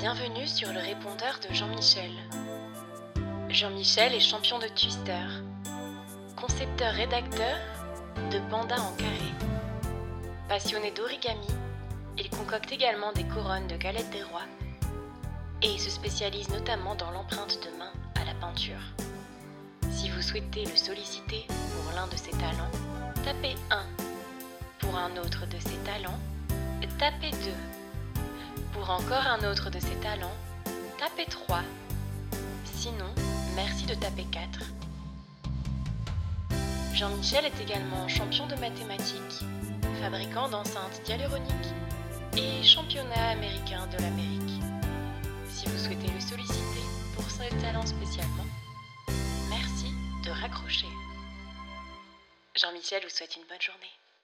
Bienvenue sur le répondeur de Jean-Michel. Jean-Michel est champion de twister, concepteur-rédacteur de pandas en carré. Passionné d'origami, il concocte également des couronnes de galettes des rois et se spécialise notamment dans l'empreinte de main à la peinture. Si vous souhaitez le solliciter pour l'un de ses talents, tapez 1. Pour un autre de ses talents, tapez 2. Pour encore un autre de ses talents, tapez 3. Sinon, merci de taper 4. Jean-Michel est également champion de mathématiques, fabricant d'enceintes hyaluroniques et championnat américain de l'Amérique. Si vous souhaitez le solliciter pour ses talents spécialement, merci de raccrocher. Jean-Michel vous souhaite une bonne journée.